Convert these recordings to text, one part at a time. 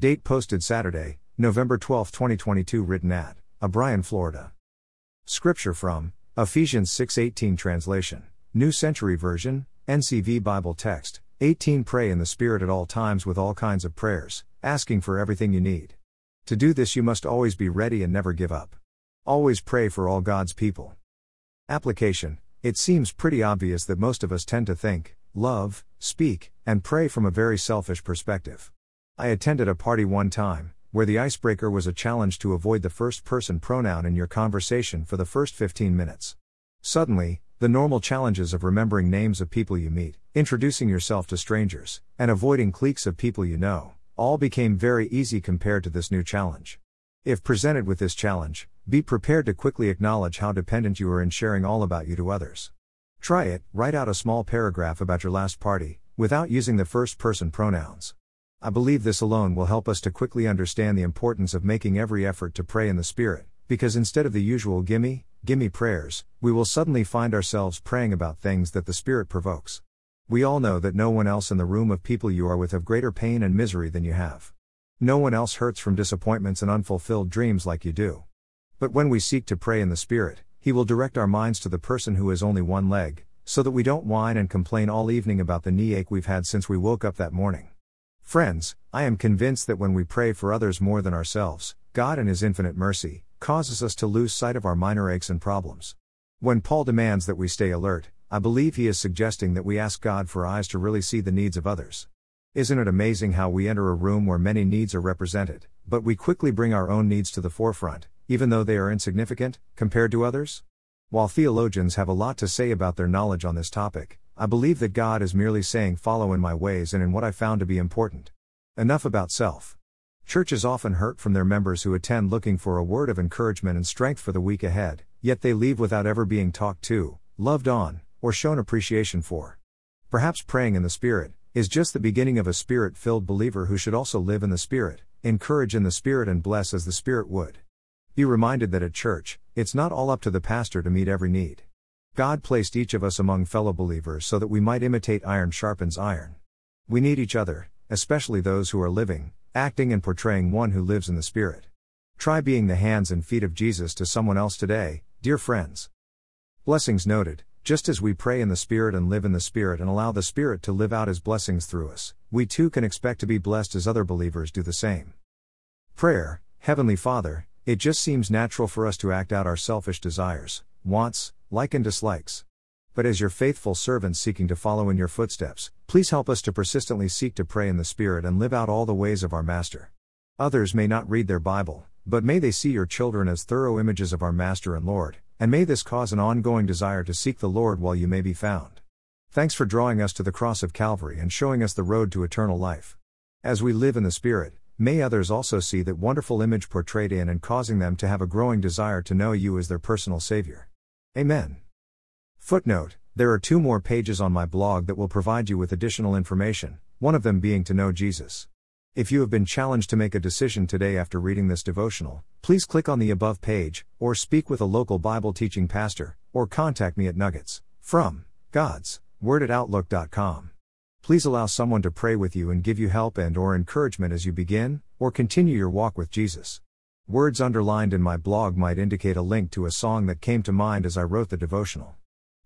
Date posted Saturday, November 12, 2022 written at O'Brien, Florida. Scripture from Ephesians 6:18 translation. New Century Version, NCV Bible text. 18 Pray in the Spirit at all times with all kinds of prayers, asking for everything you need. To do this, you must always be ready and never give up. Always pray for all God's people. Application It seems pretty obvious that most of us tend to think, love, speak, and pray from a very selfish perspective. I attended a party one time, where the icebreaker was a challenge to avoid the first person pronoun in your conversation for the first 15 minutes. Suddenly, the normal challenges of remembering names of people you meet, introducing yourself to strangers, and avoiding cliques of people you know, all became very easy compared to this new challenge. If presented with this challenge, be prepared to quickly acknowledge how dependent you are in sharing all about you to others. Try it, write out a small paragraph about your last party, without using the first person pronouns. I believe this alone will help us to quickly understand the importance of making every effort to pray in the Spirit, because instead of the usual gimme, gimme prayers, we will suddenly find ourselves praying about things that the Spirit provokes. We all know that no one else in the room of people you are with have greater pain and misery than you have. No one else hurts from disappointments and unfulfilled dreams like you do. But when we seek to pray in the Spirit, He will direct our minds to the person who has only one leg, so that we don't whine and complain all evening about the knee ache we've had since we woke up that morning. Friends, I am convinced that when we pray for others more than ourselves, God in His infinite mercy, causes us to lose sight of our minor aches and problems. When Paul demands that we stay alert, I believe he is suggesting that we ask God for eyes to really see the needs of others. Isn't it amazing how we enter a room where many needs are represented, but we quickly bring our own needs to the forefront, even though they are insignificant, compared to others? While theologians have a lot to say about their knowledge on this topic, I believe that God is merely saying, Follow in my ways and in what I found to be important. Enough about self. Churches often hurt from their members who attend looking for a word of encouragement and strength for the week ahead, yet they leave without ever being talked to, loved on, or shown appreciation for. Perhaps praying in the Spirit is just the beginning of a Spirit filled believer who should also live in the Spirit, encourage in the Spirit, and bless as the Spirit would. Be reminded that at church, it's not all up to the pastor to meet every need. God placed each of us among fellow believers so that we might imitate iron sharpens iron. We need each other, especially those who are living, acting, and portraying one who lives in the Spirit. Try being the hands and feet of Jesus to someone else today, dear friends. Blessings noted, just as we pray in the Spirit and live in the Spirit and allow the Spirit to live out His blessings through us, we too can expect to be blessed as other believers do the same. Prayer, Heavenly Father, it just seems natural for us to act out our selfish desires, wants, like and dislikes. But as your faithful servants seeking to follow in your footsteps, please help us to persistently seek to pray in the Spirit and live out all the ways of our Master. Others may not read their Bible, but may they see your children as thorough images of our Master and Lord, and may this cause an ongoing desire to seek the Lord while you may be found. Thanks for drawing us to the cross of Calvary and showing us the road to eternal life. As we live in the Spirit, may others also see that wonderful image portrayed in and causing them to have a growing desire to know you as their personal Savior. Amen. Footnote There are two more pages on my blog that will provide you with additional information, one of them being to know Jesus. If you have been challenged to make a decision today after reading this devotional, please click on the above page, or speak with a local Bible teaching pastor, or contact me at Nuggets from God's Word at Outlook.com. Please allow someone to pray with you and give you help and or encouragement as you begin or continue your walk with Jesus. Words underlined in my blog might indicate a link to a song that came to mind as I wrote the devotional.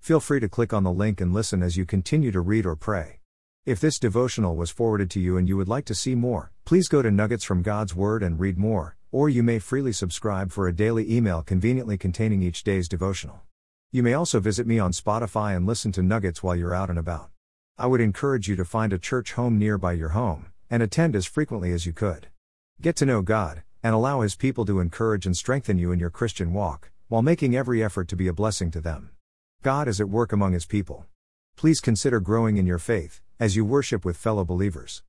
Feel free to click on the link and listen as you continue to read or pray. If this devotional was forwarded to you and you would like to see more, please go to Nuggets from God's Word and read more, or you may freely subscribe for a daily email conveniently containing each day's devotional. You may also visit me on Spotify and listen to Nuggets while you're out and about. I would encourage you to find a church home nearby your home, and attend as frequently as you could. Get to know God, and allow His people to encourage and strengthen you in your Christian walk, while making every effort to be a blessing to them. God is at work among His people. Please consider growing in your faith, as you worship with fellow believers.